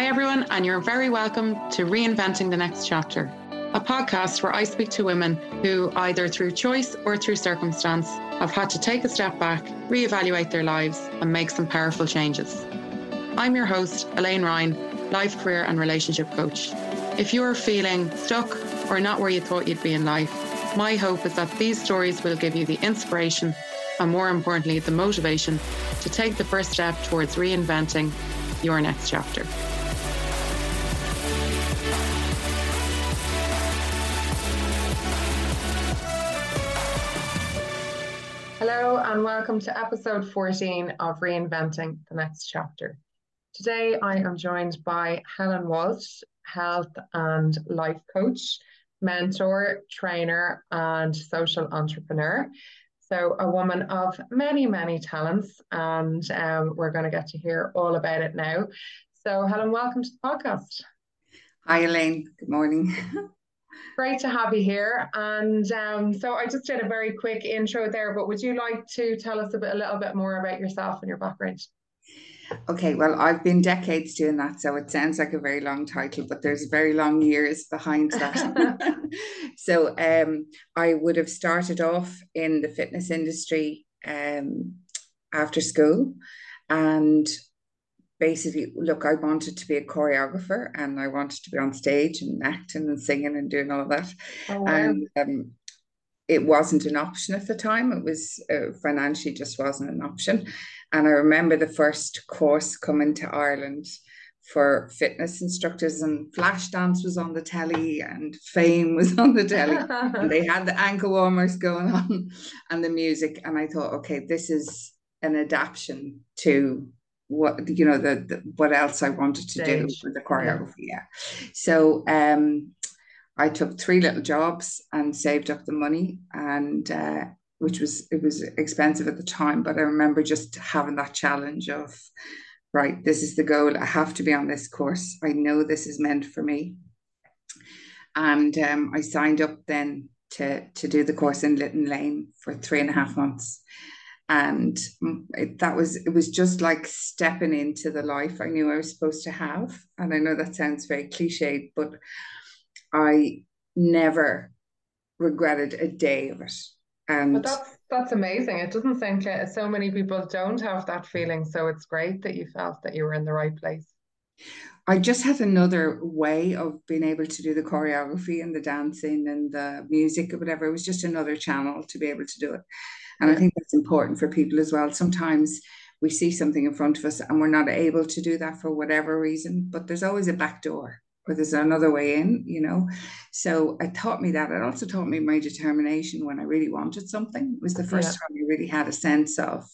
Hi, everyone, and you're very welcome to Reinventing the Next Chapter, a podcast where I speak to women who, either through choice or through circumstance, have had to take a step back, reevaluate their lives, and make some powerful changes. I'm your host, Elaine Ryan, life, career, and relationship coach. If you're feeling stuck or not where you thought you'd be in life, my hope is that these stories will give you the inspiration and, more importantly, the motivation to take the first step towards reinventing your next chapter. Hello, and welcome to episode 14 of Reinventing the Next Chapter. Today, I am joined by Helen Walsh, health and life coach, mentor, trainer, and social entrepreneur. So, a woman of many, many talents, and um, we're going to get to hear all about it now. So, Helen, welcome to the podcast. Hi, Elaine. Good morning. Great to have you here. And um, so, I just did a very quick intro there, but would you like to tell us a bit, a little bit more about yourself and your background? Okay, well, I've been decades doing that, so it sounds like a very long title, but there's very long years behind that. so um, I would have started off in the fitness industry um, after school, and basically, look, I wanted to be a choreographer, and I wanted to be on stage and acting and singing and doing all of that. Oh, wow. And um, it wasn't an option at the time. It was uh, financially just wasn't an option. And I remember the first course coming to Ireland for fitness instructors and Flashdance was on the telly and fame was on the telly and they had the ankle warmers going on and the music and i thought okay this is an adaptation to what you know the, the what else i wanted to Stage. do with the choreography yeah, so um I took three little jobs and saved up the money and uh, which was it was expensive at the time but I remember just having that challenge of right this is the goal I have to be on this course I know this is meant for me. And um, I signed up then to to do the course in Litton Lane for three and a half months and it, that was it was just like stepping into the life I knew I was supposed to have and I know that sounds very cliched but I never regretted a day of it. And but that's that's amazing. It doesn't sound so many people don't have that feeling. So it's great that you felt that you were in the right place. I just had another way of being able to do the choreography and the dancing and the music or whatever. It was just another channel to be able to do it. And. I think that's important for people as well. Sometimes we see something in front of us and we're not able to do that for whatever reason, but there's always a back door or there's another way in, you know. So it taught me that. It also taught me my determination when I really wanted something. It was the first yeah. time I really had a sense of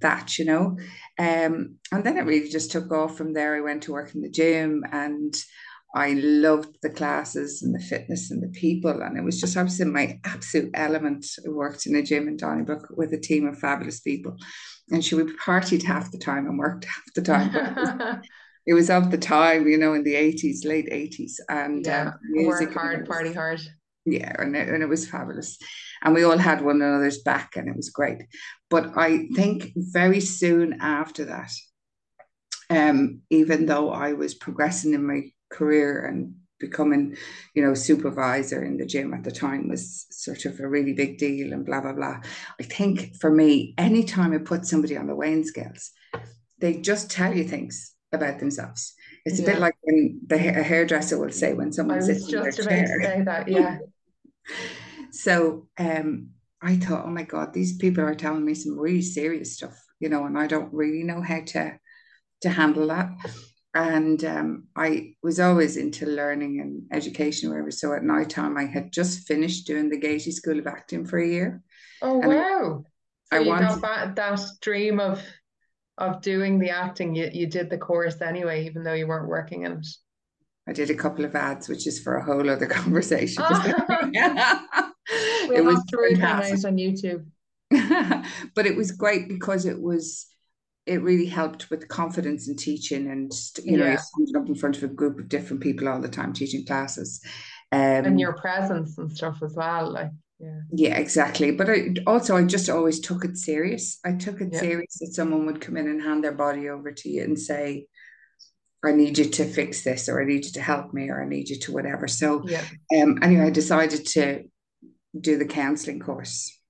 that, you know. Um, and then it really just took off from there. I went to work in the gym and I loved the classes and the fitness and the people. And it was just, I was in my absolute element. I worked in a gym in Donnybrook with a team of fabulous people. And she would partied half the time and worked half the time. it was of the time, you know, in the 80s, late 80s. And yeah, um, music work hard, was, party hard. Yeah, and it, and it was fabulous. And we all had one another's back, and it was great. But I think very soon after that, um, even though I was progressing in my career and becoming, you know, supervisor in the gym at the time was sort of a really big deal and blah, blah, blah. I think for me, anytime I put somebody on the weighing scales, they just tell you things about themselves. It's yeah. a bit like when the a hairdresser will say when someone sits in their chair. say that, yeah. so um, I thought, oh my God, these people are telling me some really serious stuff, you know, and I don't really know how to to handle that. And um, I was always into learning and education, wherever. So at night time, I had just finished doing the Gaiety School of Acting for a year. Oh wow! I, so I you wanted, got that, that dream of of doing the acting, you, you did the course anyway, even though you weren't working in it. I did a couple of ads, which is for a whole other conversation. we it was nice on YouTube. but it was great because it was it really helped with confidence in teaching and you know yeah. you're up in front of a group of different people all the time teaching classes um, and your presence and stuff as well like yeah yeah exactly but I, also i just always took it serious i took it yeah. serious that someone would come in and hand their body over to you and say I need you to fix this, or I need you to help me, or I need you to whatever. So, Yeah. um, anyway, I decided to do the counselling course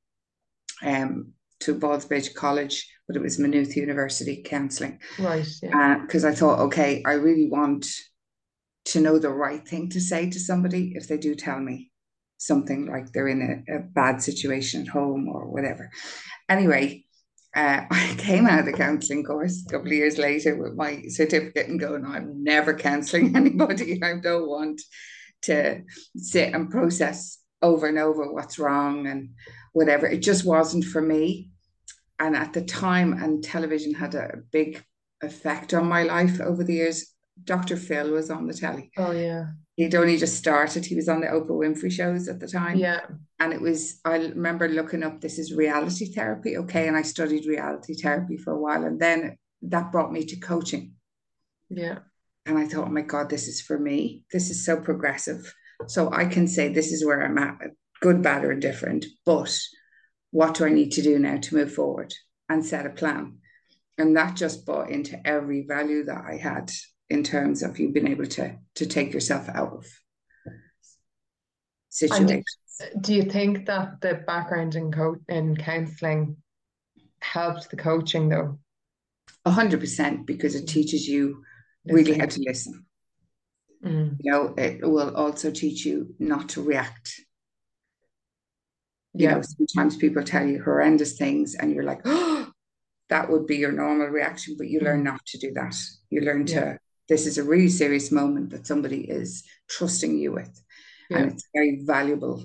um, to Ballsbridge College, but it was Maynooth University counselling Right. Yeah. because I thought, okay, I really want to know the right thing to say to somebody if they do tell me something like they're in a, a bad situation at home or whatever. Anyway, uh, I came out of the counselling course a couple of years later with my certificate and going, I'm never counselling anybody. I don't want to sit and process over and over what's wrong and whatever. It just wasn't for me. And at the time, and television had a big effect on my life over the years. Dr. Phil was on the telly. Oh yeah. He'd only just started. He was on the Oprah Winfrey shows at the time. Yeah. And it was, I remember looking up, this is reality therapy. Okay. And I studied reality therapy for a while. And then that brought me to coaching. Yeah. And I thought, oh my God, this is for me. This is so progressive. So I can say this is where I'm at, good, bad, or indifferent. But what do I need to do now to move forward and set a plan? And that just bought into every value that I had in terms of you being able to to take yourself out of situations. Do you think that the background in co in counselling helped the coaching though? A hundred percent because it teaches you really how to listen. Mm. You know, it will also teach you not to react. You Yeah. know, sometimes people tell you horrendous things and you're like, oh, that would be your normal reaction, but you learn mm. not to do that. You learn to, this is a really serious moment that somebody is trusting you with. Yeah. And it's a very valuable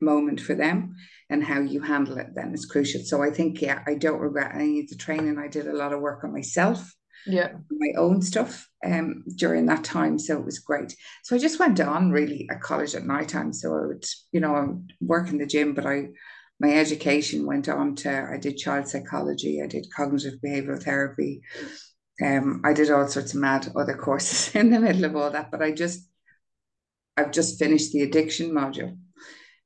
moment for them. And how you handle it then is crucial. So I think, yeah, I don't regret any of the training. I did a lot of work on myself Yeah. my own stuff um during that time so it was great so I just went on really at college at night time so I would you know work in the gym but I my education went on to I did child psychology I did cognitive behavioral therapy um I did all sorts of mad other courses in the middle of all that but I just I've just finished the addiction module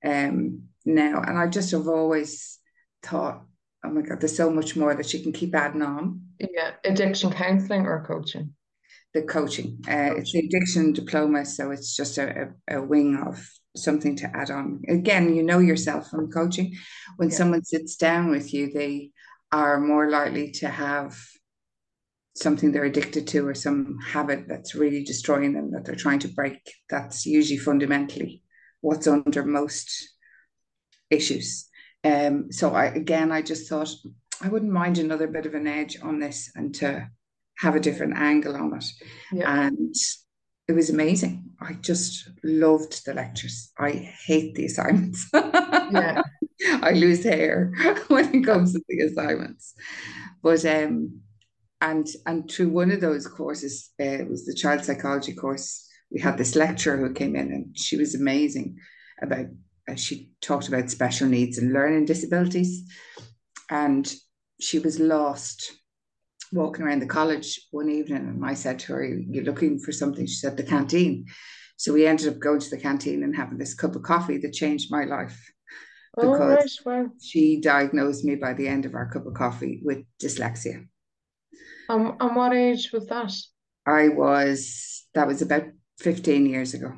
um now and I just have always thought oh my god there's so much more that you can keep adding on Yeah. Addiction counselling or coaching? the coaching. Uh, it's the addiction diploma, so it's just a, a, a wing of something to add on. Again, you know yourself from coaching. When Yeah. someone sits down with you, they are more likely to have something they're addicted to or some habit that's really destroying them that they're trying to break. That's usually fundamentally what's under most issues. Um, so I again, I just thought I wouldn't mind another bit of an edge on this and to have a different angle on it. Yeah. And it was amazing. I just loved the lectures. I hate the assignments. Yeah. I lose hair when it comes to the assignments. But um and and through one of those courses, uh, it was the child psychology course. We had this lecturer who came in, and she was amazing about. Uh, she talked about special needs and learning disabilities, and she was lost walking around the college one evening, and I said to her, "You're looking for something?" She said, "The canteen." So we ended up going to the canteen and having this cup of coffee that changed my life. Oh, Because- right. Wow. She diagnosed me by the end of our cup of coffee with dyslexia. Um, and what age was that? I was, that was about 15 years ago.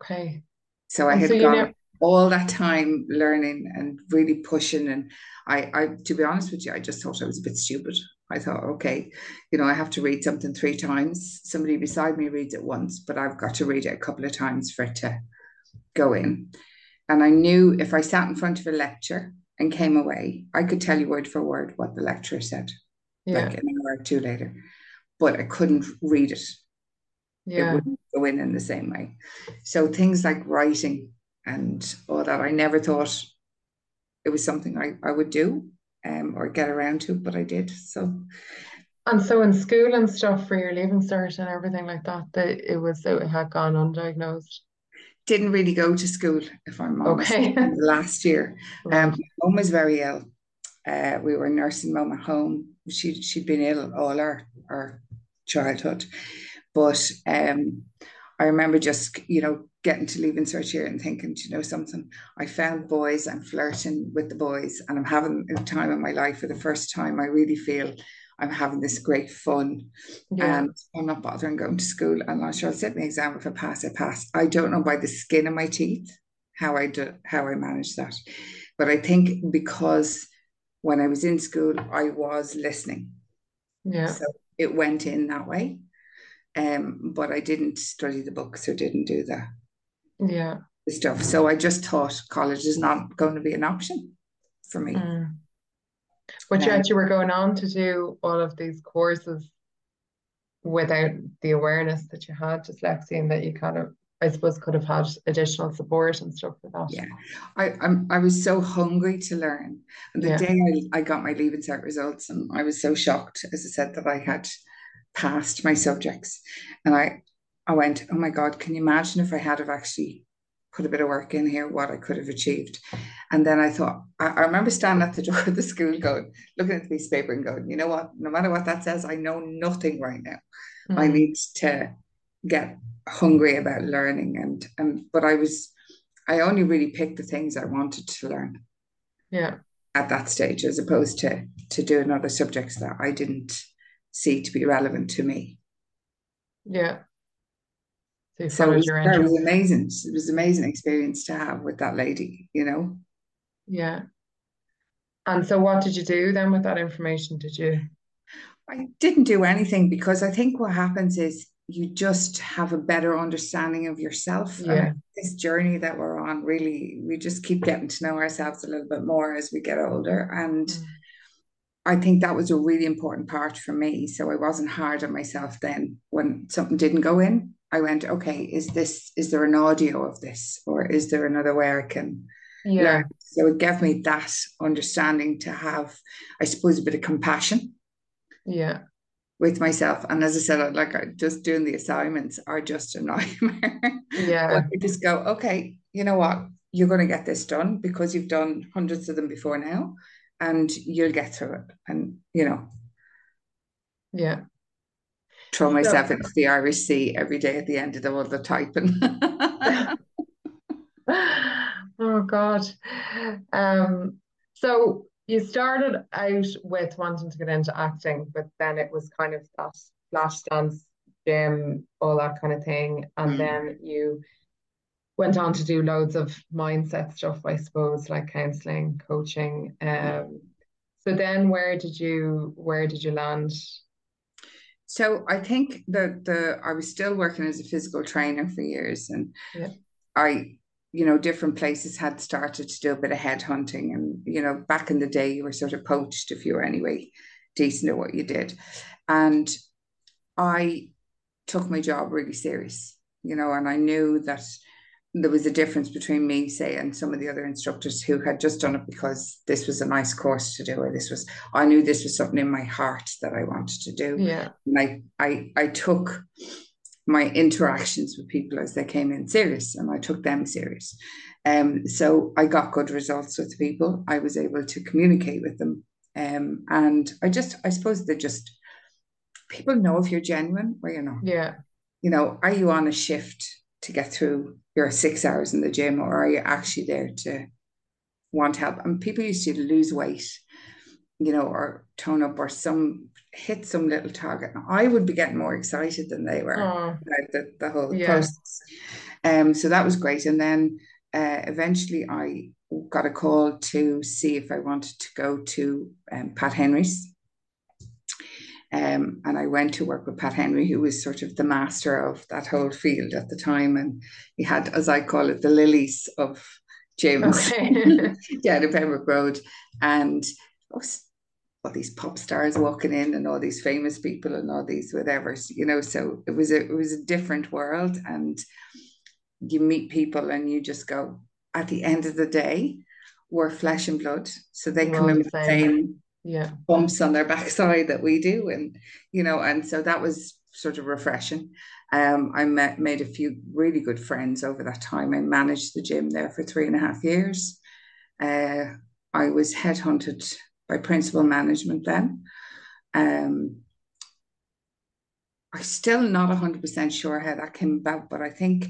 Okay. So I And had so gone know, all that time learning and really pushing. And I, I, to be honest with you, I just thought I was a bit stupid. I thought, okay, you know, I have to read something three times. Somebody beside me reads it once, but I've got to read it a couple of times for it to go in. And I knew if I sat in front of a lecture and came away, I could tell you word for word what the lecturer said, yeah, like an hour or two later. But I couldn't read it. It yeah, wouldn't go in in the same way. So things like writing and all that, I never thought it was something I, I would do um, or get around to, but I did. So And so in school and stuff for your leaving cert and everything like that, that it was it had gone undiagnosed. didn't really go to school, if I'm honest, Okay. last year. Right. Um, my mum was very ill. Uh, we were nursing mom at home. She she'd been ill all our our childhood, but um, I remember just you know getting to leaving cert here and thinking, "Do you know something? I found boys. I'm flirting with the boys, and I'm having a time in my life for the first time. I really feel I'm having this great fun Yeah. and I'm not bothering going to school. And I'm sure I'll sit in the exam. If I pass, I pass. I don't know by the skin of my teeth how I do how I manage that. But I think because when I was in school, I was listening. Yeah. So it went in that way. Um, but I didn't study the books or didn't do the, Yeah. the stuff. So I just thought college is not going to be an option for me. Mm. But Um, yet you were going on to do all of these courses without the awareness that you had dyslexia and that you kind of, I suppose, could have had additional support and stuff for that. Yeah. I I'm, I was so hungry to learn. And the Yeah. day I, I got my Leaving Cert results, and I was so shocked, as I said, that I had passed my subjects. And I I went, oh my God, can you imagine if I had have actually put a bit of work in here, what I could have achieved? And then I thought, I, I remember standing at the door of the school going, looking at the piece of paper and going, you know what, no matter what that says, I know nothing right now. I Mm. need to get hungry about learning and and but I was I only really picked the things I wanted to learn Yeah. at that stage as opposed to to doing other subjects that I didn't see to be relevant to me. Yeah. So So it was, it was amazing. It was an amazing experience to have with that lady, you know. Yeah. And so what did you do then with that information? Did you? I didn't do anything because I think what happens is you just have a better understanding of yourself. Yeah. this journey that we're on, really, we just keep getting to know ourselves a little bit more as we get older. And Mm. I think that was a really important part for me. So I wasn't hard on myself then when something didn't go in. I went, okay, is this, is there an audio of this? Or is there another way I can Yeah. learn? So it gave me that understanding to have, I suppose, a bit of compassion Yeah. with myself. And as I said, I like I- just doing the assignments are just a nightmare. Yeah. You just go, okay, you know what? You're going to get this done because you've done hundreds of them before now, and you'll get through it. And you know, Yeah. throw So, myself into the Irish Sea every day at the end of the, all the typing. oh God. Um, so you started out with wanting to get into acting, but then it was kind of that flash dance, gym, all that kind of thing. And Mm. then you went on to do loads of mindset stuff, I suppose, like counseling, coaching. Um, so then where did you where did you land? So I think that the I was still working as a physical trainer for years, and Yeah. I, you know, different places had started to do a bit of headhunting, and you know, back in the day, you were sort of poached if you were anyway decent at what you did, and I took my job really serious, you know, and I knew that there was a difference between me, say, and some of the other instructors who had just done it because this was a nice course to do, or this was I knew this was something in my heart that I wanted to do. Yeah. And I, I, I took my interactions with people as they came in serious and I took them serious. Um, so I got good results with people. I was able to communicate with them. Um, and I just, I suppose they just, people know if you're genuine or you're not. Yeah. You know, are you on a shift to get through your six hours in the gym or are you actually there to want help? And people used to lose weight, you know, or tone up or some hit some little target. I would be getting more excited than they were Oh, about the, the whole Yeah. process. Um, so that was great. And then uh, eventually I got a call to see if I wanted to go to um, Pat Henry's. Um, and I went to work with Pat Henry, who was sort of the master of that whole field at the time. And he had, as I call it, the lilies of James. okay. down in Pembroke Road. And all these pop stars walking in and all these famous people and all these whatever, you know. So it was a it was a different world. And you meet people and you just go, at the end of the day, we're flesh and blood. So they We're come in the with the same. Yeah. bumps on their backside that we do and you know and so that was sort of refreshing. Um I met made a few really good friends over that time. I managed the gym there for three and a half years. Uh I was headhunted by Principle Management then. Um I'm still not 100% sure how that came about but I think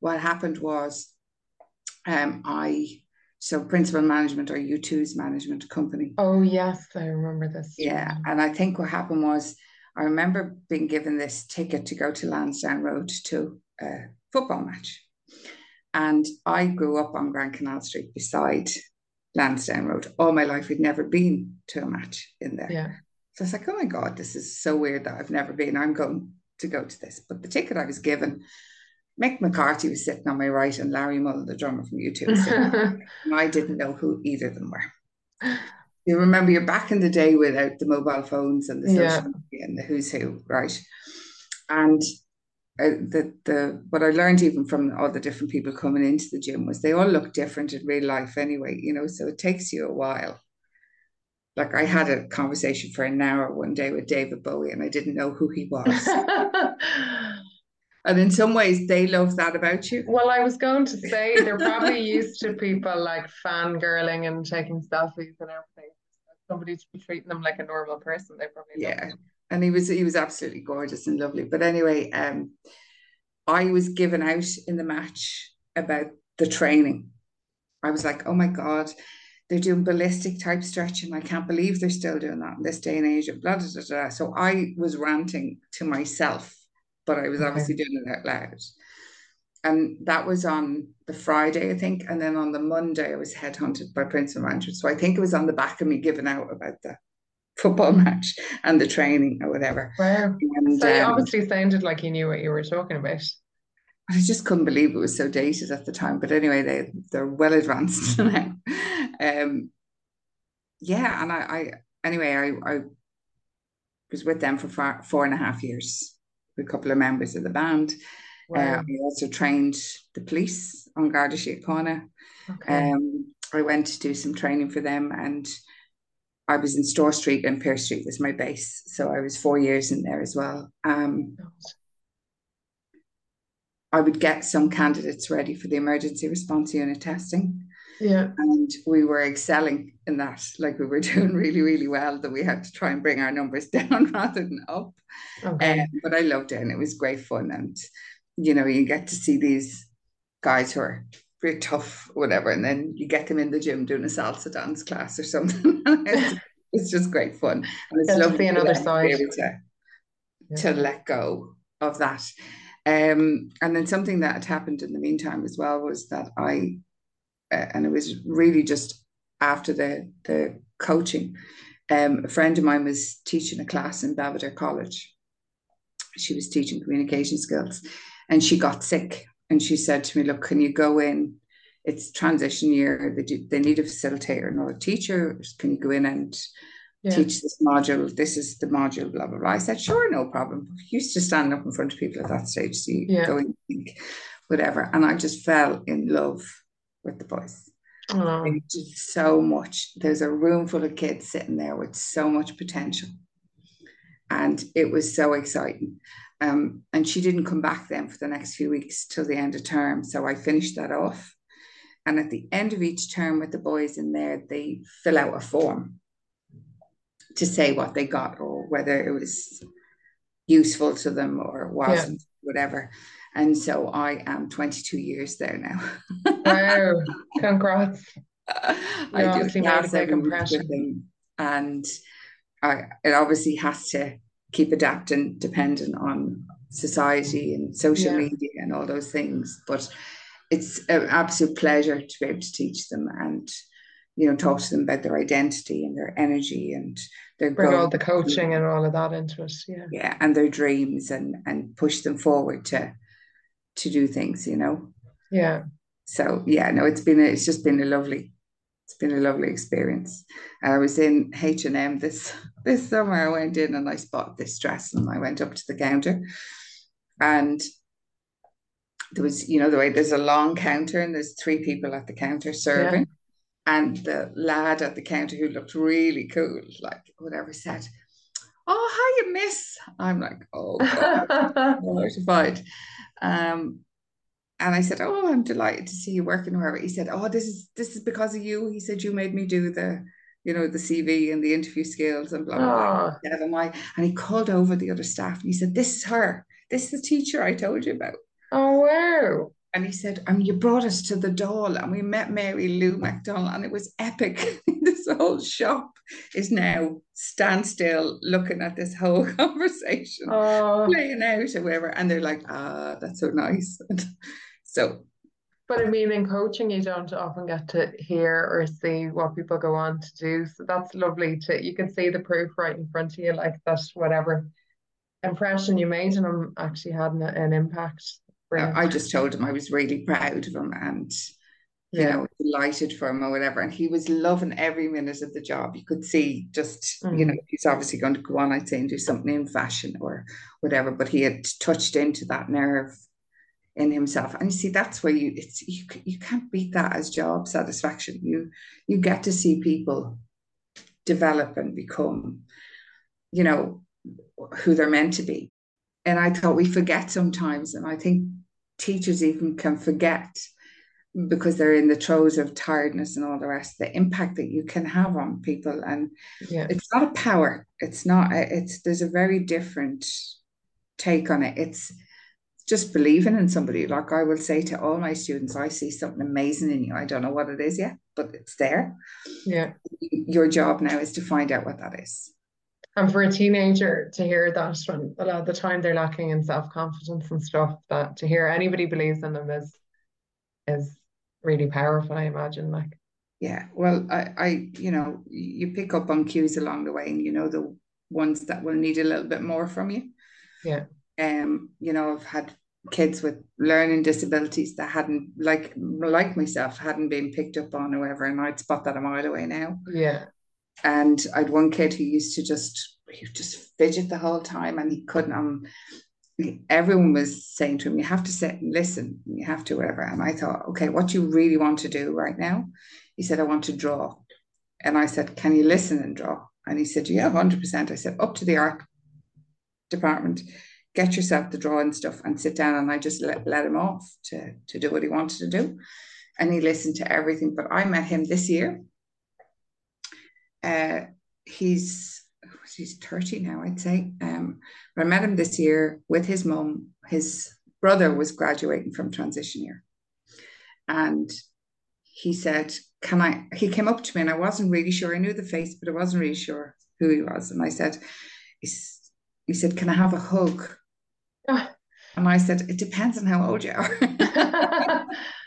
what happened was um I So Principle Management or U2's management company. Oh yes, I remember this. Yeah. And I think what happened was I remember being given this ticket to go to Lansdowne Road to a football match. And I grew up on Grand Canal Street beside Lansdowne Road. All my life, we'd never been to a match in there. Yeah. So I was like, oh my God, this is so weird that I've never been. I'm going to go to this. But the ticket I was given, Mick McCarthy was sitting on my right and Larry Mullen, the drummer from U2. and I didn't know who either of them were. You remember you're back in the day without the mobile phones and the social Yeah. media and the who's who, right? And uh, the the what I learned even from all the different people coming into the gym was they all look different in real life anyway, you know. So it takes you a while. Like I had a conversation for an hour one day with David Bowie, and I didn't know who he was. and in some ways, they love that about you. Well, I was going to say they're probably used to people like fangirling and taking selfies and everything. Somebody to be treating them like a normal person, they probably Yeah. and he was he was absolutely gorgeous and lovely. But anyway, um, I was given out in the match about the training. I was like, oh my god, they're doing ballistic type stretching. I can't believe they're still doing that in this day and age. Blah, blah, blah, blah. So I was ranting to myself, but I was Okay. obviously doing it out loud. And that was on the Friday, I think. And then on the Monday, I was headhunted by Principle Management. So I think it was on the back of me giving out about the football match and the training or whatever. Wow. And So you um, obviously sounded like you knew what you were talking about. I just couldn't believe it was so dated at the time. But anyway, they they're well advanced now. Um, yeah, and I, I anyway, I, I was with them for four, four and a half years a couple of members of the band. Wow. Uh, I also trained the police An Garda Síochána. Okay. Um, I went to do some training for them, and I was in Store Street and Pearse Street was my base, so I was four years in there as well. Um, I would get some candidates ready for the emergency response unit testing, Yeah. and we were excelling in that. Like we were doing really, really well. That we had to try and bring our numbers down rather than up. Okay. Um, but I loved it, and it was great fun. And you know, you get to see these guys who are very tough, whatever, and then you get them in the gym doing a salsa dance class or something. it's, it's just great fun, and it's lovely another side. to Yeah. to let go of that. Um, and then something that had happened in the meantime as well was that I, and it was really just after the the coaching, um, a friend of mine was teaching a class in Belvedere College. She was teaching communication skills, and she got sick. And she said to me, "Look, can you go in? It's transition year. They do, they need a facilitator, not a teacher. Can you go in and Yeah. teach this module. This is the module, blah, blah, blah. I said, sure, no problem. Used to stand up in front of people at that stage, so you Yeah. go and think, whatever. And I just fell in love with the boys. Oh, They did so much. There's a room full of kids sitting there with so much potential. And it was so exciting. Um, and she didn't come back then for the next few weeks till the end of term. So I finished that off. And at the end of each term with the boys in there, they fill out a form to say what they got or whether it was useful to them or wasn't, whatever. And so I am 22 years there now. wow. Congrats. I do obviously made a big impression. and I, it obviously has to keep adapting depending on society and social Yeah. media and all those things. But it's an absolute pleasure to be able to teach them and you know talk to them about their identity and their energy and their Bring all the coaching and all of that into it. Yeah. yeah and their dreams and and push them forward to to do things you know? Yeah. so yeah no it's been a, it's just been a lovely it's been a lovely experience. I was in h&m this this summer. I went in and i spotted this dress and i went up to the counter. And there was you know the way there's a long counter and there's three people at the counter serving. And the lad at the counter who looked really cool like whatever said oh hiya miss. I'm like oh mortified. Um, and I said, "Oh, I'm delighted to see you working wherever." He said, "Oh, this is this is because of you." He said, "You made me do the, you know, the CV and the interview skills and blah blah blah." Oh, Yeah, and and he called over the other staff and he said, "This is her. This is the teacher I told you about." oh wow. And he said, mean, you brought us to the Dáil and we met Mary Lou McDonald and it was epic. this whole shop is now standstill looking at this whole conversation, oh. playing out or whatever. And they're like, ah, that's so nice. so but I mean, in coaching, you don't often get to hear or see what people go on to do. So that's lovely to you can see the proof right in front of you, like that whatever impression you made on him actually had an, an impact. I just told him I was really proud of him and you yeah. know delighted for him or whatever. And he was loving every minute of the job. You could see just mm. you know he's obviously going to go on I'd say and do something in fashion or whatever but he had touched into that nerve in himself. And you see that's where you it's you, you can't beat that as job satisfaction. You you get to see people develop and become you know who they're meant to be and i thought we forget sometimes and i think teachers even can forget because they're in the throes of tiredness and all the rest the impact that you can have on people and yeah. it's not a power it's not uh, it's there's a very different take on it it's just believing in somebody. Like I will say to all my students, I see something amazing in you. I don't know what it is yet, but it's there. Yeah. Your job now is to find out what that is. And for a teenager to hear that from a lot of the time they're lacking in self confidence and stuff, that to hear anybody believes in them is is really powerful, I imagine. Like yeah, well, I, I, you know, you pick up on cues along the way, and you know the ones that will need a little bit more from you. Yeah. Um, you know, I've had kids with learning disabilities that hadn't like like myself hadn't been picked up on or whatever and I'd spot that a mile away now yeah and I'd one kid who used to just he just fidget the whole time and he couldn't um everyone was saying to him you have to sit and listen you have to whatever and I thought okay what do you really want to do right now he said I want to draw and I said can you listen and draw and he said yeah 100% I said up to the art department get yourself the drawing stuff and sit down. And I just let, let him off to, to do what he wanted to do. And he listened to everything. But I met him this year. Uh, he's he's 30 now, I'd say. Um, but I met him this year with his mum. His brother was graduating from transition year. And he said, Can I? He came up to me and I wasn't really sure. I knew the face, but I wasn't really sure who he was. And I said, he said, Can I have a hug? And I said, It depends on how old you are.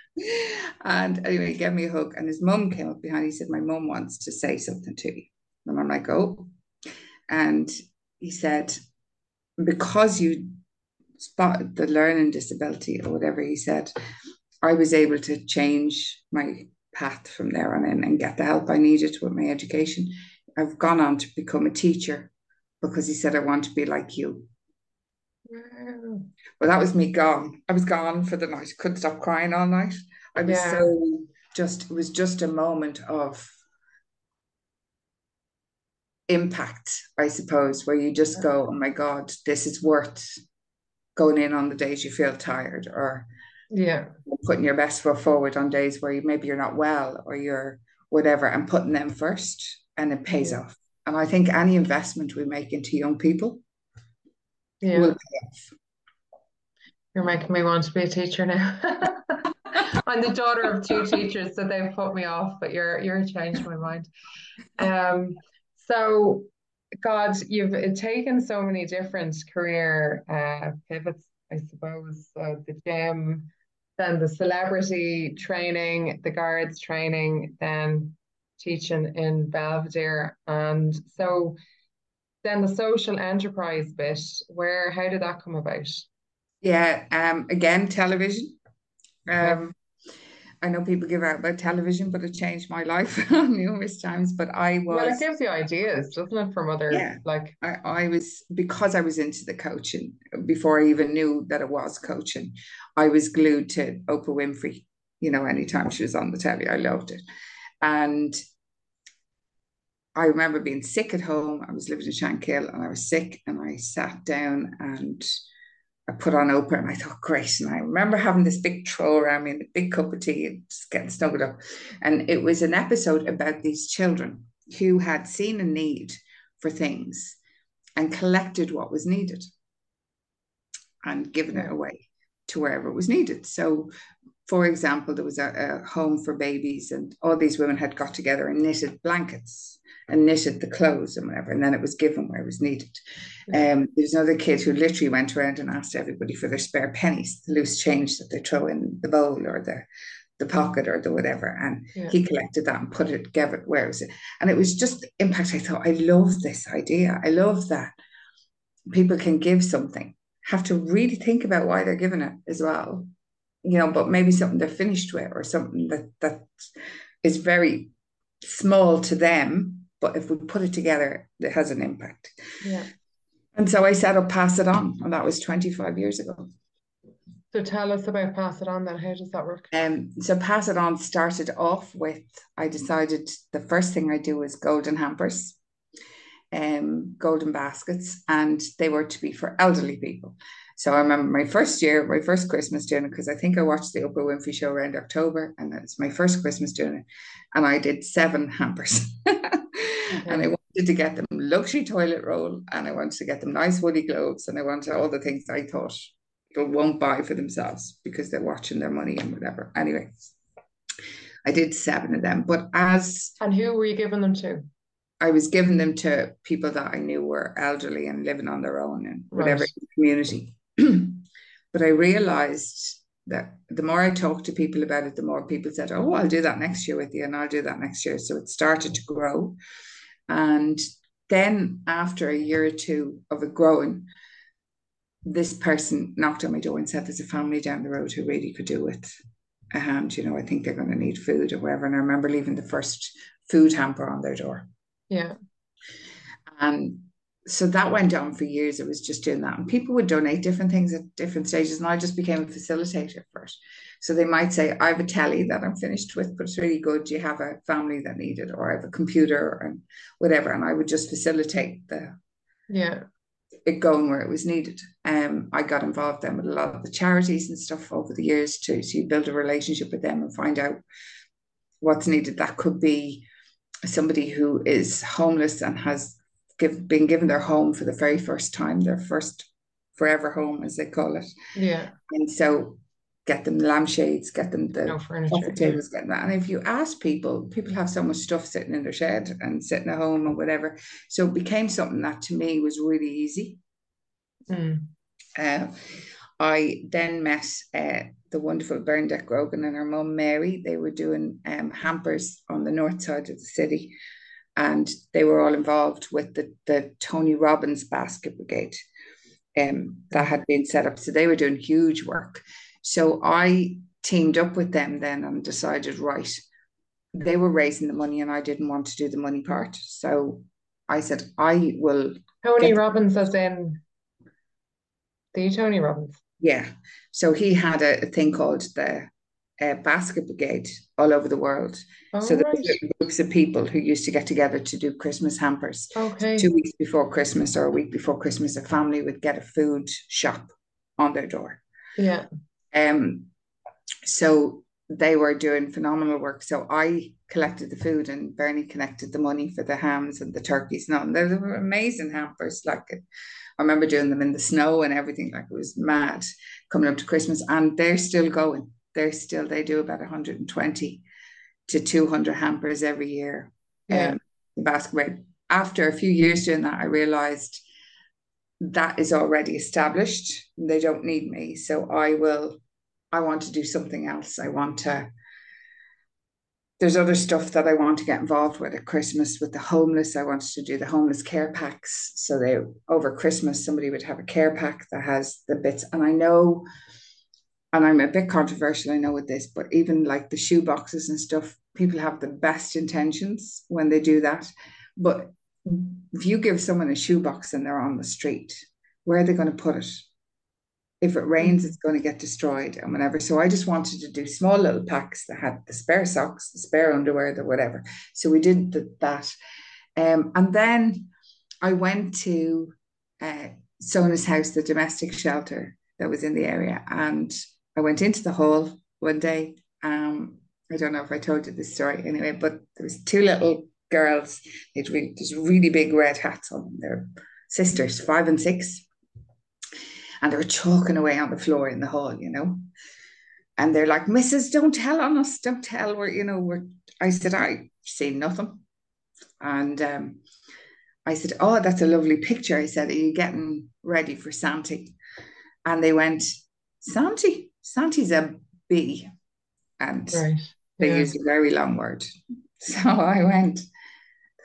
and anyway, he gave me a hug. And his mum came up behind. He said, My mum wants to say something to you. And I'm like, Oh. And he said, Because you spotted the learning disability or whatever he said, I was able to change my path from there on in and get the help I needed with my education. I've gone on to become a teacher because he said, I want to be like you. Well, that was me gone. I was gone for the night. Couldn't stop crying all night. I was yeah. so just, it was just a moment of impact, I suppose, where you just go, oh my God, this is worth going in on the days you feel tired or yeah putting your best foot forward on days where you maybe you're not well or you're whatever and putting them first and it pays yeah. off and I think any investment we make into young people yeah. will. You're making me want to be a teacher now. I'm the daughter of two teachers, so they've put me off, but you're you're changed my mind. Um, so God, you've taken so many different career uh, pivots, I suppose. Uh, the gym, then the celebrity training, the guards training, then teaching in Belvedere. And so then the social enterprise bit, where how did that come about? Yeah, um, again, television. Um, I know people give out about television, but it changed my life numerous times. But I was well, it gives you ideas, doesn't it, from other yeah. like I, I was because I was into the coaching before I even knew that it was coaching. I was glued to Oprah Winfrey. You know, anytime she was on the telly, I loved it. And I remember being sick at home. I was living in Shankill and I was sick and I sat down and I put on Oprah and I thought, great. And I remember having this big throw around me and a big cup of tea and just getting snuggled up. And it was an episode about these children who had seen a need for things and collected what was needed and given it away. to wherever it was needed. So, for example, there was a, a home for babies, and all these women had got together and knitted blankets and knitted the clothes and whatever, and then it was given where it was needed. Um, there's another kid who literally went around and asked everybody for their spare pennies, the loose change that they throw in the bowl or the the pocket or the whatever, and yeah. he collected that and put it together where it was. And it was just impact. I thought, I love this idea. I love that people can give something, have to really think about why they're giving it as well. You know, but maybe something they're finished with or something that that is very small to them but if we put it together, it has an impact. Yeah. And so I said, I'll Pass It On, and that was 25 years ago. So tell us about Pass It On then. How does that work? Um, so Pass It On started off with I decided the first thing I do was golden hampers, um, golden baskets, and they were to be for elderly people. So I remember my first year, my first Christmas doing it, because I think I watched the Oprah Winfrey show around October, and it's my first Christmas doing it. And I did seven hampers. mm-hmm. and I wanted to get them luxury toilet roll and I wanted to get them nice woolly gloves and I wanted all the things I thought people won't buy for themselves because they're watching their money and whatever. Anyway, I did seven of them. But as and who were you giving them to? I was giving them to people that I knew were elderly and living on their own and whatever right. community. but I realized that the more I talked to people about it, the more people said, Oh, I'll do that next year with you, and I'll do that next year. So it started to grow. And then after a year or two of it growing, this person knocked on my door and said, There's a family down the road who really could do with a hand. You know, I think they're going to need food or whatever. And I remember leaving the first food hamper on their door. Yeah. And so that went on for years. It was just doing that. And people would donate different things at different stages. And I just became a facilitator for it. So they might say, I have a telly that I'm finished with, but it's really good. Do you have a family that need it? Or I have a computer and whatever. And I would just facilitate the yeah it going where it was needed. Um, I got involved then with a lot of the charities and stuff over the years to, to build a relationship with them and find out what's needed. That could be somebody who is homeless and has give, been given their home for the very first time, their first forever home, as they call it. Yeah. And so get them the lampshades, get them the no furniture, tables, get that. And if you ask people, people have so much stuff sitting in their shed and sitting at home or whatever. So it became something that to me was really easy. Mm. Uh, I then met uh, the wonderful Bernadette Grogan and her mum Mary. They were doing um, hampers on the north side of the city and they were all involved with the, the Tony Robbins Basket Brigade um, that had been set up. So they were doing huge work. So I teamed up with them then and decided, right, they were raising the money and I didn't want to do the money part. So I said, I will. Tony Robbins, as in the Tony Robbins. Yeah. So he had a, a thing called the uh, basket brigade all over the world. Oh, so there were groups of people who used to get together to do Christmas hampers. Okay. Two weeks before Christmas or a week before Christmas, a family would get a food shop on their door. Yeah. Um. So they were doing phenomenal work. So I collected the food and Bernie connected the money for the hams and the turkeys. No, they were amazing hampers. Like I remember doing them in the snow and everything. Like it was mad coming up to Christmas, and they're still going they're still they do about 120 to 200 hampers every year yeah. um, basketball after a few years doing that i realized that is already established they don't need me so i will i want to do something else i want to there's other stuff that I want to get involved with at Christmas with the homeless. I wanted to do the homeless care packs. So they over Christmas, somebody would have a care pack that has the bits. And I know and I'm a bit controversial, I know with this, but even like the shoe boxes and stuff, people have the best intentions when they do that. But if you give someone a shoebox and they're on the street, where are they going to put it? If it rains, it's going to get destroyed and whatever. So I just wanted to do small little packs that had the spare socks, the spare underwear, the whatever. So we did the, that. Um, and then I went to uh, Sonas house, the domestic shelter that was in the area, and I went into the hall one day. Um, I don't know if I told you this story anyway, but there was two little girls. They'd really, these really big red hats on. They're sisters, five and six. And they were chalking away on the floor in the hall, you know. And they're like, Mrs. Don't tell on us, don't tell. We're, you know, we're I said, I seen nothing. And um, I said, Oh, that's a lovely picture. I said, Are you getting ready for Santi? And they went, Santi, Santi's a bee. And right. they yeah. used a very long word. So I went,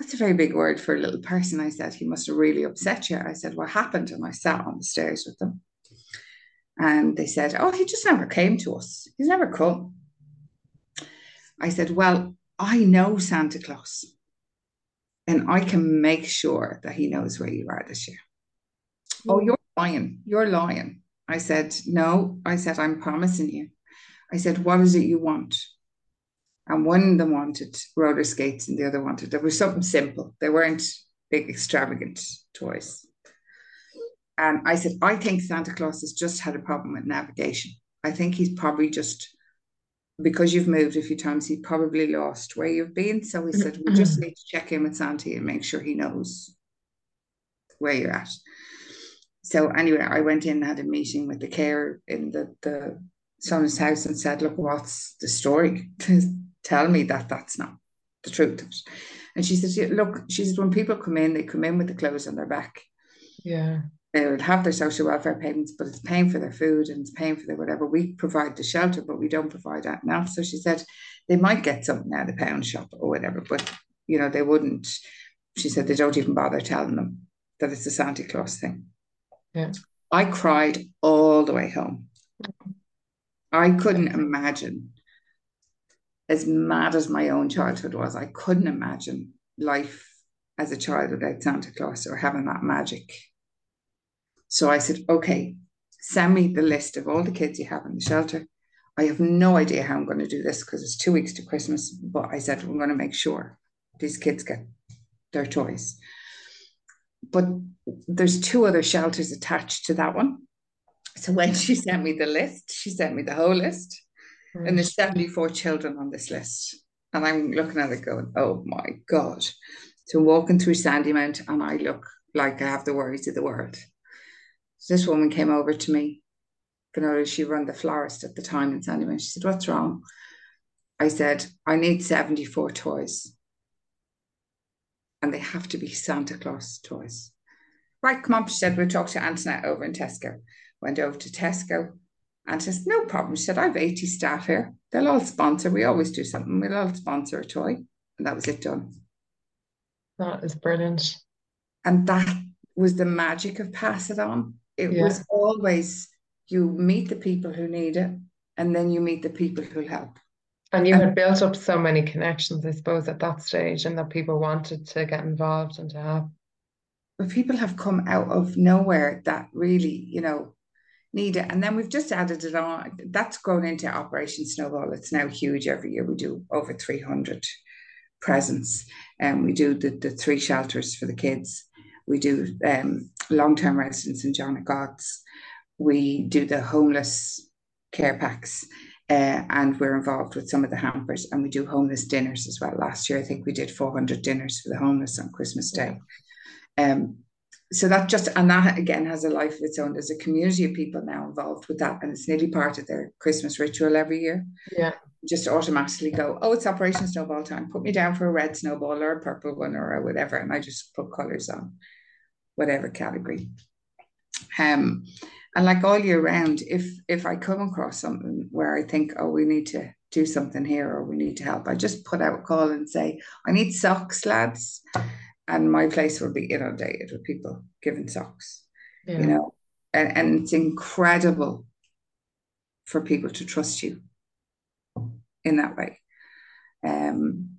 That's a very big word for a little person. I said, He must have really upset you. I said, What happened? And I sat on the stairs with them. And they said, Oh, he just never came to us. He's never come. I said, Well, I know Santa Claus and I can make sure that he knows where you are this year. Mm. Oh, you're lying. You're lying. I said, No. I said, I'm promising you. I said, What is it you want? And one of them wanted roller skates and the other wanted, there was something simple. They weren't big, extravagant toys. And I said, I think Santa Claus has just had a problem with navigation. I think he's probably just because you've moved a few times, he probably lost where you've been. So he said, we just mm-hmm. need to check in with Santi and make sure he knows where you're at. So anyway, I went in and had a meeting with the care in the, the Sonas house and said, look, what's the story? Tell me that that's not the truth. And she said, look, she said, when people come in, they come in with the clothes on their back. Yeah they would have their social welfare payments, but it's paying for their food and it's paying for their whatever. We provide the shelter, but we don't provide that now. So she said they might get something out of the pound shop or whatever, but you know, they wouldn't. She said they don't even bother telling them that it's a Santa Claus thing. Yeah. I cried all the way home. I couldn't imagine, as mad as my own childhood was, I couldn't imagine life as a child without Santa Claus or having that magic so I said, okay, send me the list of all the kids you have in the shelter. I have no idea how I'm going to do this because it's two weeks to Christmas. But I said, I'm going to make sure these kids get their toys. But there's two other shelters attached to that one. So when she sent me the list, she sent me the whole list. And there's 74 children on this list. And I'm looking at it going, oh my God. So walking through Sandymount and I look like I have the worries of the world. So this woman came over to me. You know, she run the florist at the time in Sandymount. She said, What's wrong? I said, I need 74 toys. And they have to be Santa Claus toys. Right, come on, she said, we'll talk to Antoinette over in Tesco. Went over to Tesco. And says, no problem. She said, I have 80 staff here. They'll all sponsor. We always do something. We'll all sponsor a toy. And that was it done. That is brilliant. And that was the magic of Pass It On. It yeah. was always you meet the people who need it and then you meet the people who help. And you had built up so many connections, I suppose, at that stage, and that people wanted to get involved and to have. But people have come out of nowhere that really, you know, need it. And then we've just added it on. That's grown into Operation Snowball. It's now huge every year. We do over 300 presents and we do the, the three shelters for the kids. We do um, long term residents in John of We do the homeless care packs. Uh, and we're involved with some of the hampers and we do homeless dinners as well. Last year, I think we did 400 dinners for the homeless on Christmas Day. Um, so that just, and that again has a life of its own. There's a community of people now involved with that, and it's nearly part of their Christmas ritual every year. Yeah. Just automatically go, oh, it's Operation Snowball time. Put me down for a red snowball or a purple one or a whatever. And I just put colours on whatever category. Um, and like all year round, if if I come across something where I think, oh, we need to do something here or we need to help, I just put out a call and say, I need socks, lads. And my place will be inundated with people giving socks. Yeah. You know, and, and it's incredible for people to trust you in that way. Um,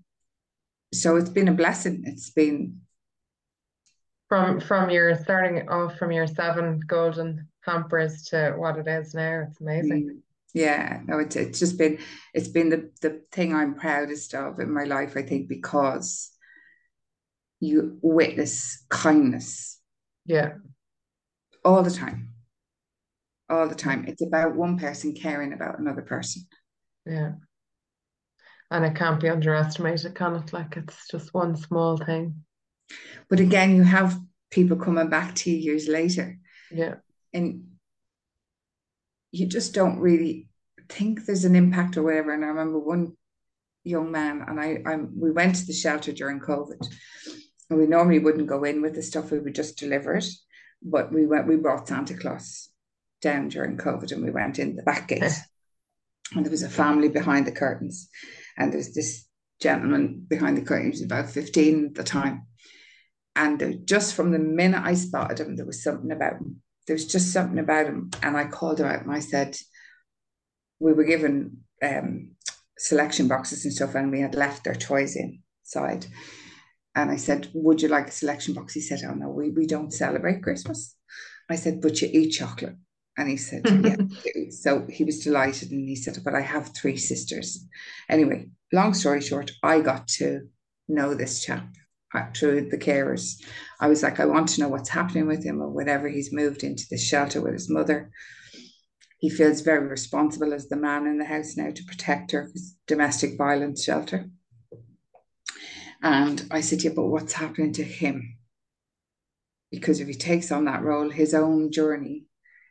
so it's been a blessing. It's been from from your starting off from your seven golden hampers to what it is now. It's amazing. Mm. Yeah, no, it's it's just been it's been the the thing I'm proudest of in my life. I think because you witness kindness. Yeah. All the time. All the time. It's about one person caring about another person. Yeah. And it can't be underestimated, can it? Like it's just one small thing. But again, you have people coming back to you years later. Yeah. And you just don't really think there's an impact or whatever. And I remember one young man, and I, I we went to the shelter during COVID, and we normally wouldn't go in with the stuff; we would just deliver it. But we went, we brought Santa Claus down during COVID, and we went in the back gate, eh. and there was a family behind the curtains, and there's this gentleman behind the curtains, about fifteen at the time, and just from the minute I spotted him, there was something about him. There was just something about him, and I called him out and I said, we were given um, selection boxes and stuff, and we had left their toys inside. And I said, Would you like a selection box? He said, Oh no, we, we don't celebrate Christmas. I said, But you eat chocolate. And he said, Yeah, So he was delighted and he said, But I have three sisters. Anyway, long story short, I got to know this chap through the carers. I was like, I want to know what's happening with him or whatever. He's moved into the shelter with his mother he feels very responsible as the man in the house now to protect her domestic violence shelter. And I said, Yeah, but what's happening to him? Because if he takes on that role, his own journey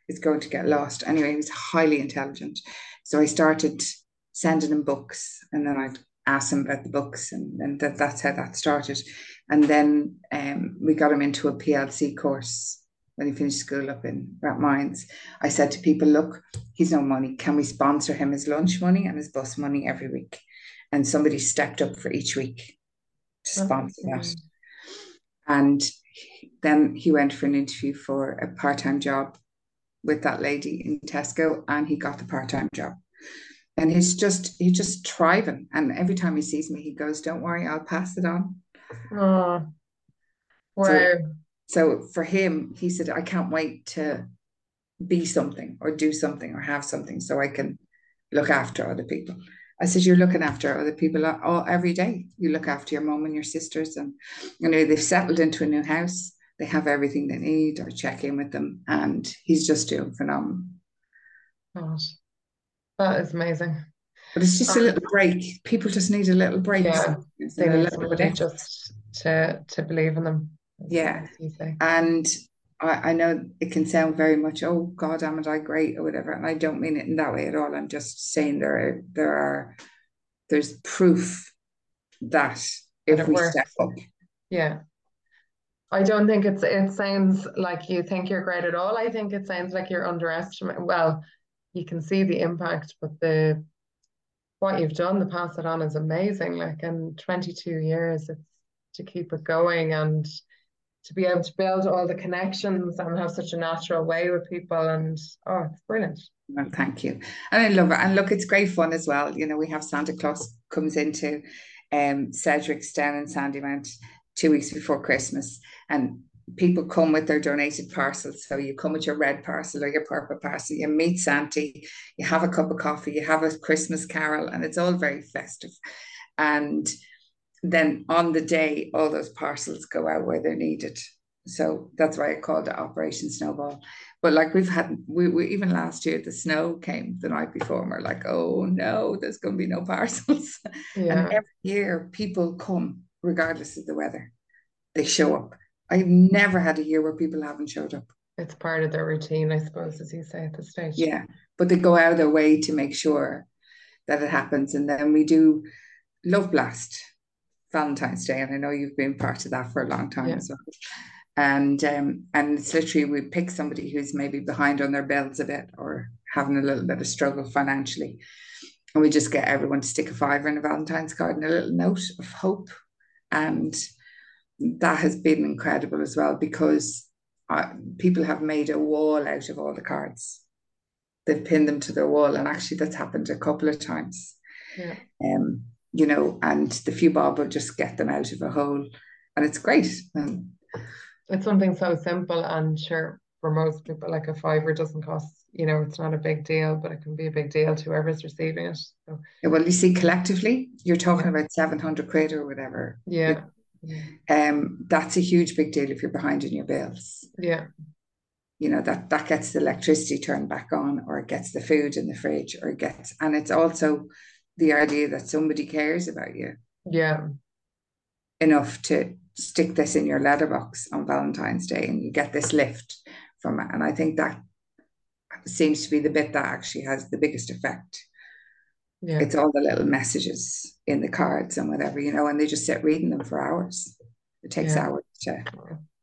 is going to get lost. Anyway, he was highly intelligent. So I started sending him books and then I'd ask him about the books and, and that, that's how that started. And then um, we got him into a PLC course when he finished school up in Rathmines, I said to people, look, he's no money. Can we sponsor him his lunch money and his bus money every week? And somebody stepped up for each week to sponsor that. And then he went for an interview for a part-time job with that lady in Tesco and he got the part-time job. And he's just he's just thriving. And every time he sees me, he goes, Don't worry, I'll pass it on. Oh wow. So, so for him, he said, I can't wait to be something or do something or have something so I can look after other people. I said, You're looking after other people all, every day. You look after your mom and your sisters, and you know, they've settled into a new house. They have everything they need, or check in with them. And he's just doing phenomenal. Gosh, that is amazing. But it's just um, a little break. People just need a little break. Yeah, they need somebody just to to believe in them. Yeah. and I, I know it can sound very much oh god am I great? or whatever. And I don't mean it in that way at all. I'm just saying there are there are there's proof that if we works. step up. Yeah. I don't think it's it sounds like you think you're great at all. I think it sounds like you're underestimating well you can see the impact but the what you've done to pass it on is amazing like in 22 years it's to keep it going and to be able to build all the connections and have such a natural way with people and oh it's brilliant. Well, thank you. And I love it. And look it's great fun as well. You know we have Santa Claus comes into um Cedric's down in Sandymount two weeks before Christmas. And people come with their donated parcels so you come with your red parcel or your purple parcel you meet Santa you have a cup of coffee you have a Christmas carol and it's all very festive and then on the day, all those parcels go out where they're needed. So that's why I called it Operation Snowball. But like we've had, we, we even last year the snow came the night before, and we're like, oh no, there's going to be no parcels. Yeah. And every year people come regardless of the weather. They show up. I've never had a year where people haven't showed up. It's part of their routine, I suppose, as you say at this stage. Yeah, but they go out of their way to make sure that it happens, and then we do Love Blast Valentine's Day, and I know you've been part of that for a long time yeah. as well. And um, and it's literally we pick somebody who's maybe behind on their bills a bit or having a little bit of struggle financially, and we just get everyone to stick a fiver in a Valentine's card and a little note of hope, and that has been incredible as well because uh, people have made a wall out of all the cards. They've pinned them to their wall, and actually that's happened a couple of times. Yeah. Um, you know, and the few bob will just get them out of a hole. And it's great. Um, it's something so simple and sure for most people like a fiver doesn't cost you know it's not a big deal but it can be a big deal to whoever's receiving it so yeah, well you see collectively you're talking yeah. about 700 quid or whatever yeah um that's a huge big deal if you're behind in your bills yeah you know that that gets the electricity turned back on or it gets the food in the fridge or it gets and it's also the idea that somebody cares about you. Yeah. Enough to stick this in your letterbox on Valentine's Day and you get this lift from it. And I think that seems to be the bit that actually has the biggest effect. Yeah. It's all the little messages in the cards and whatever, you know, and they just sit reading them for hours. It takes Yeah. hours to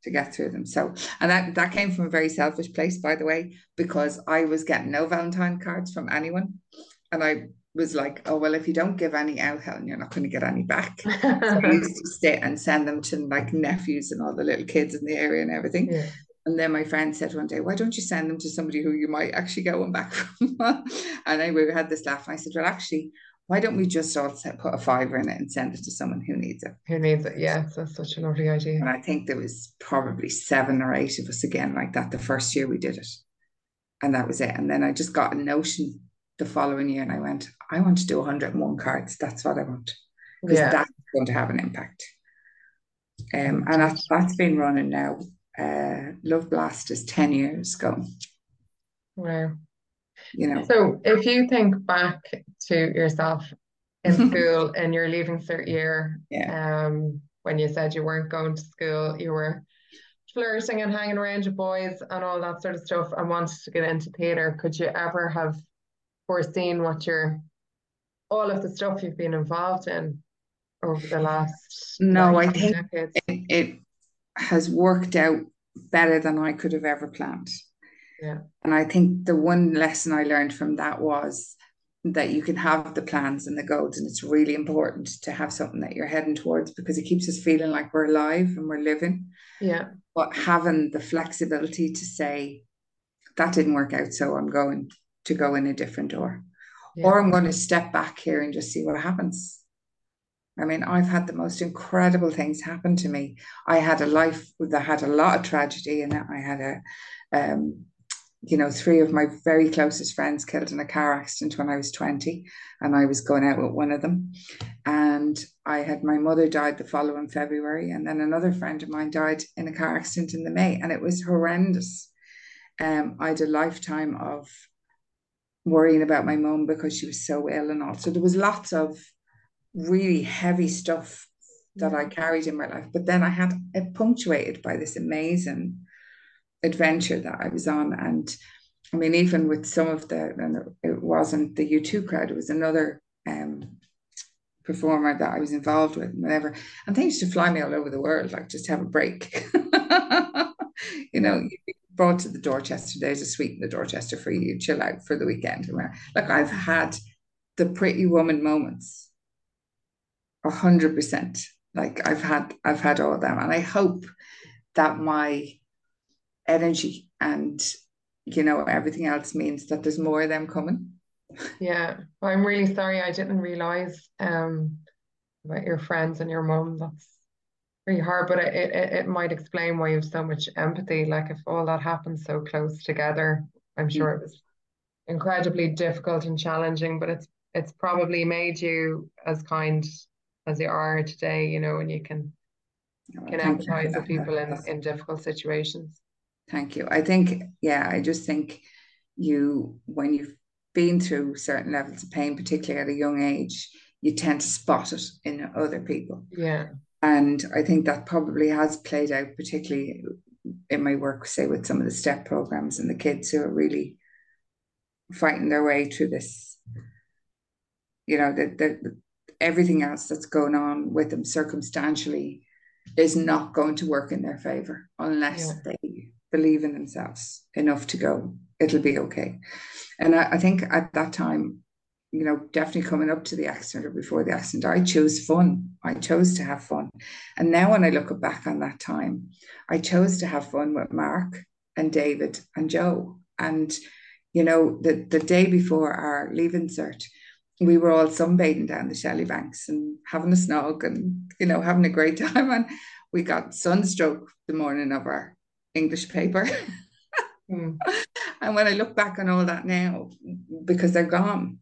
to get through them. So, and that that came from a very selfish place, by the way, because I was getting no Valentine cards from anyone, and I was like, oh well, if you don't give any out, Helen, you're not going to get any back. So I used to stay and send them to like nephews and all the little kids in the area and everything. yeah. And then my friend said one day, why don't you send them to somebody who you might actually get one back from? and anyway, we had this laugh. And I said, well, actually, why don't we just all set, put a fiver in it and send it to someone who needs it? Who needs it? Yeah, that's such a lovely idea. And I think there was probably seven or eight of us again like that the first year we did it. And that was it. And then I just got a notion the following year and I went, I want to do 101 cards. That's what I want. Because Yeah. that's going to have an impact. Um, and that, that's been running now. Uh, Love Blast is 10 years going, Wow. you know. So if you think back to yourself in school in your leaving cert year, Yeah. um, when you said you weren't going to school, you were flirting and hanging around with boys and all that sort of stuff and wanted to get into theatre, could you ever have foreseen what your all of the stuff you've been involved in over the last No, I think- decades? it, it has worked out better than I could have ever planned. Yeah. And I think the one lesson I learned from that was that you can have the plans and the goals, and it's really important to have something that you're heading towards because it keeps us feeling like we're alive and we're living. Yeah. But having the flexibility to say, that didn't work out, so I'm going to go in a different door. Yeah. Or I'm going to step back here and just see what happens. I mean, I've had the most incredible things happen to me. I had a life that had a lot of tragedy in it. I had a, um, you know, three of my very closest friends killed in a car accident when I was 20, and I was going out with one of them. And I had my mother died the following February, and then another friend of mine died in a car accident in the May, and it was horrendous. Um, I had a lifetime of worrying about my mum because she was so ill and all. So there was lots of really heavy stuff that I carried in my life. But then I had it punctuated by this amazing adventure that I was on. And I mean, even with some of the, and it wasn't the U2 crowd, it was another um, performer that I was involved with, and whatever. And they used to fly me all over the world, like just have a break. you know, you brought to the Dorchester, there's a suite in the Dorchester for you, you chill out for the weekend. Like I've had the pretty woman moments a hundred percent. Like I've had I've had all of them. And I hope that my energy and you know everything else means that there's more of them coming. Yeah, I'm really sorry I didn't realize um about your friends and your mom That's really hard, but it, it it might explain why you have so much empathy. Like if all that happened so close together, I'm sure it was incredibly difficult and challenging, but it's it's probably made you as kind as you are today, you know, and you can can you for empathize with that. people in, That's- in difficult situations. Thank you. I think, yeah, I just think you, when you've been through certain levels of pain, particularly at a young age, you tend to spot it in other people. Yeah, And I think that probably has played out, particularly in my work, say, with some of the STEP programs and the kids who are really fighting their way through this. You know, the, the, everything else that's going on with them circumstantially is not going to work in their favor unless Yeah. they believe in themselves enough to go, it'll be okay. And I, I think at that time, you know, definitely coming up to the accident or before the accident, I chose fun. I chose to have fun. And now when I look back on that time, I chose to have fun with Mark and David and Joe. And, you know, the, the day before our leaving cert, we were all sunbathing down the Shelly banks and having a snog and, you know, having a great time. And we got sunstroke the morning of our English paper. Mm. And when I look back on all that now, because they're gone,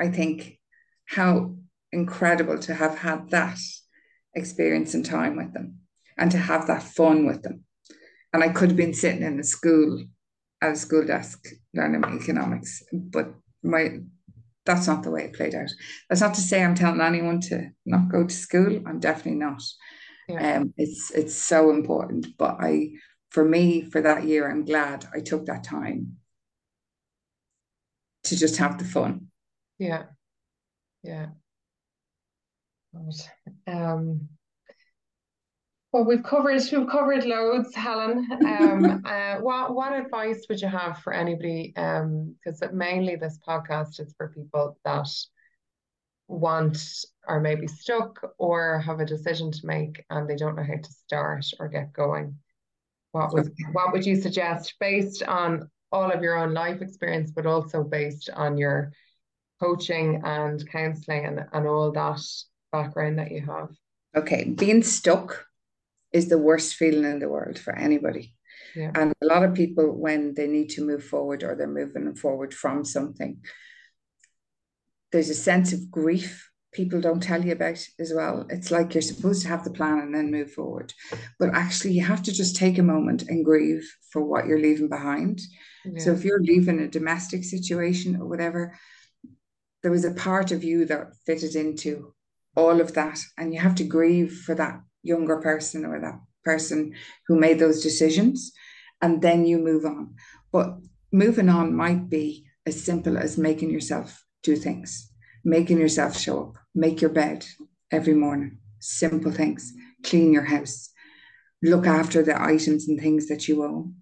I think how incredible to have had that experience and time with them and to have that fun with them. And I could have been sitting in a school at a school desk learning economics, but my that's not the way it played out. That's not to say I'm telling anyone to not go to school. I'm definitely not. Yeah. Um, it's it's so important. But I, for me, for that year, I'm glad I took that time to just have the fun. Yeah. Yeah. Um, well, we've covered we've covered loads, Helen. Um, uh, what what advice would you have for anybody? Um, because mainly this podcast is for people that want or maybe stuck or have a decision to make and they don't know how to start or get going. What would what would you suggest based on all of your own life experience, but also based on your coaching and counseling and, and all that background that you have? Okay, being stuck is the worst feeling in the world for anybody. Yeah. And a lot of people, when they need to move forward or they're moving forward from something, there's a sense of grief people don't tell you about as well. It's like you're supposed to have the plan and then move forward. But actually, you have to just take a moment and grieve for what you're leaving behind. Yeah. So if you're leaving a domestic situation or whatever, there was a part of you that fitted into all of that. And you have to grieve for that younger person or that person who made those decisions. And then you move on. But moving on might be as simple as making yourself do things, making yourself show up, make your bed every morning, simple things, clean your house, look after the items and things that you own.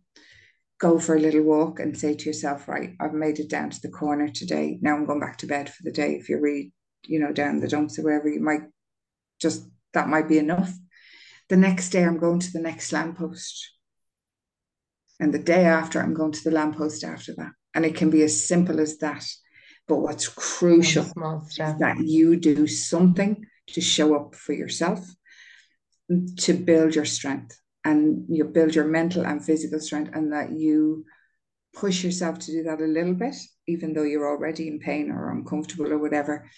Go for a little walk and say to yourself, right, I've made it down to the corner today. Now I'm going back to bed for the day. If you're really, you know, down the dumps or wherever, you might just, that might be enough. The next day I'm going to the next lamppost. And the day after, I'm going to the lamppost after that. And it can be as simple as that. But what's crucial is that you do something to show up for yourself, to build your strength, and you build your mental and physical strength, and that you push yourself to do that a little bit, even though you're already in pain or uncomfortable or whatever.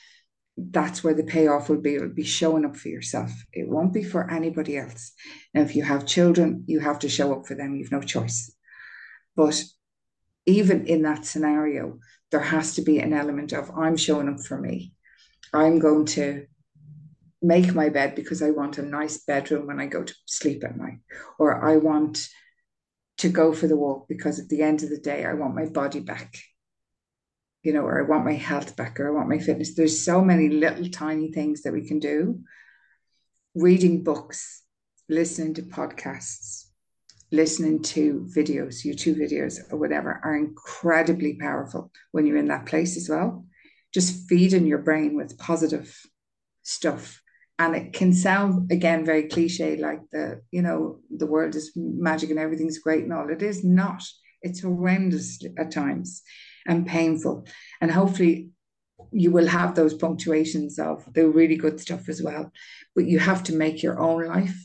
That's where the payoff will be. It'll be showing up for yourself. It won't be for anybody else. Now, if you have children, you have to show up for them. You've no choice. But even in that scenario, there has to be an element of I'm showing up for me. I'm going to make my bed because I want a nice bedroom when I go to sleep at night, or I want to go for the walk because at the end of the day, I want my body back, you know, or I want my health back, or I want my fitness. There's so many little tiny things that we can do. Reading books, listening to podcasts, listening to videos, YouTube videos, or whatever, are incredibly powerful when you're in that place as well. Just feeding your brain with positive stuff. And it can sound, again, very cliche, like the, you know, the world is magic and everything's great and all. It is not. It's horrendous at times and painful. And hopefully you will have those punctuations of the really good stuff as well. But you have to make your own life.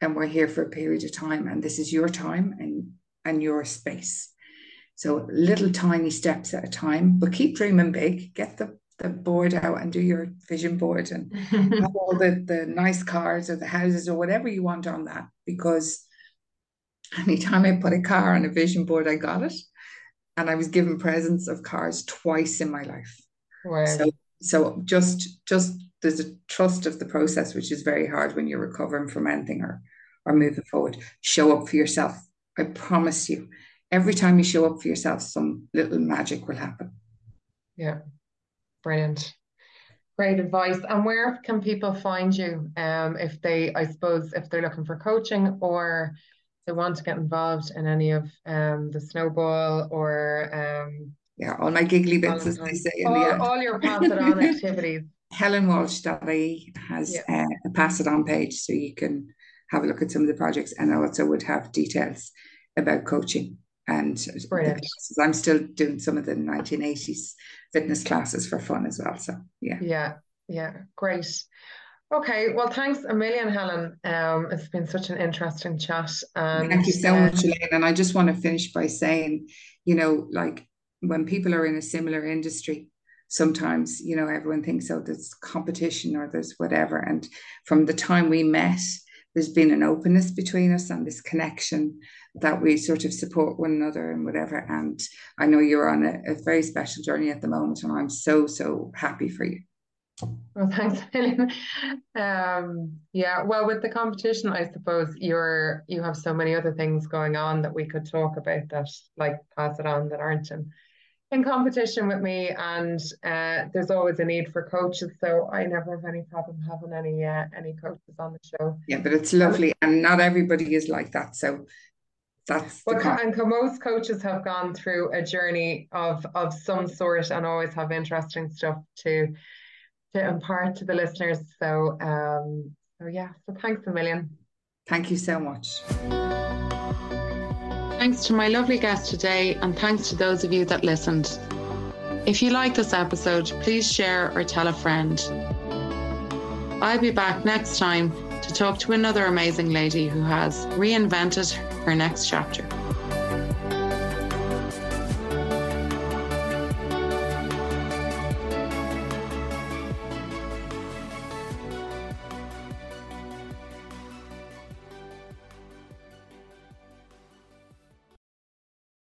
And we're here for a period of time and this is your time and and your space. So little tiny steps at a time but keep dreaming big. Get the the board out and do your vision board and have all the the nice cars or the houses or whatever you want on that. Because anytime I put a car on a vision board I got it and I was given presents of cars twice in my life wow. so so just just there's a trust of the process which is very hard when you're recovering from anything or or moving forward. Show up for yourself. I promise you, every time you show up for yourself, some little magic will happen. Yeah, brilliant. Great advice. And where can people find you um, if they, I suppose, if they're looking for coaching or they want to get involved in any of um, the snowball or um, yeah, all my giggly bits, as they say. All, the all your pass it on activities. HelenWalsh.ie has yeah. uh, a pass it on page, so you can have a look at some of the projects and I also would have details about coaching and I'm still doing some of the 1980s fitness classes for fun as well. So yeah. Yeah, yeah, great. Okay, well, thanks a million, Helen. Um, it's been such an interesting chat. And, Thank you so uh, much, Elaine. And I just want to finish by saying, you know, like when people are in a similar industry, sometimes, you know, everyone thinks, oh, there's competition or there's whatever. And from the time we met, there's been an openness between us and this connection that we sort of support one another and whatever. And I know you're on a, a very special journey at the moment, and I'm so, so happy for you. Well, thanks, Helen. Um, yeah, well, with the competition, I suppose you're you have so many other things going on that we could talk about that, like pass it on, that aren't in in competition with me, and uh, there's always a need for coaches. So I never have any problem having any uh, any coaches on the show. Yeah, but it's lovely, and not everybody is like that. So that's well, and most coaches have gone through a journey of of some sort and always have interesting stuff to to impart to the listeners. So um, so yeah, so thanks a million. Thank you so much. Thanks to my lovely guest today, and thanks to those of you that listened. If you like this episode, please share or tell a friend. I'll be back next time to talk to another amazing lady who has reinvented her next chapter.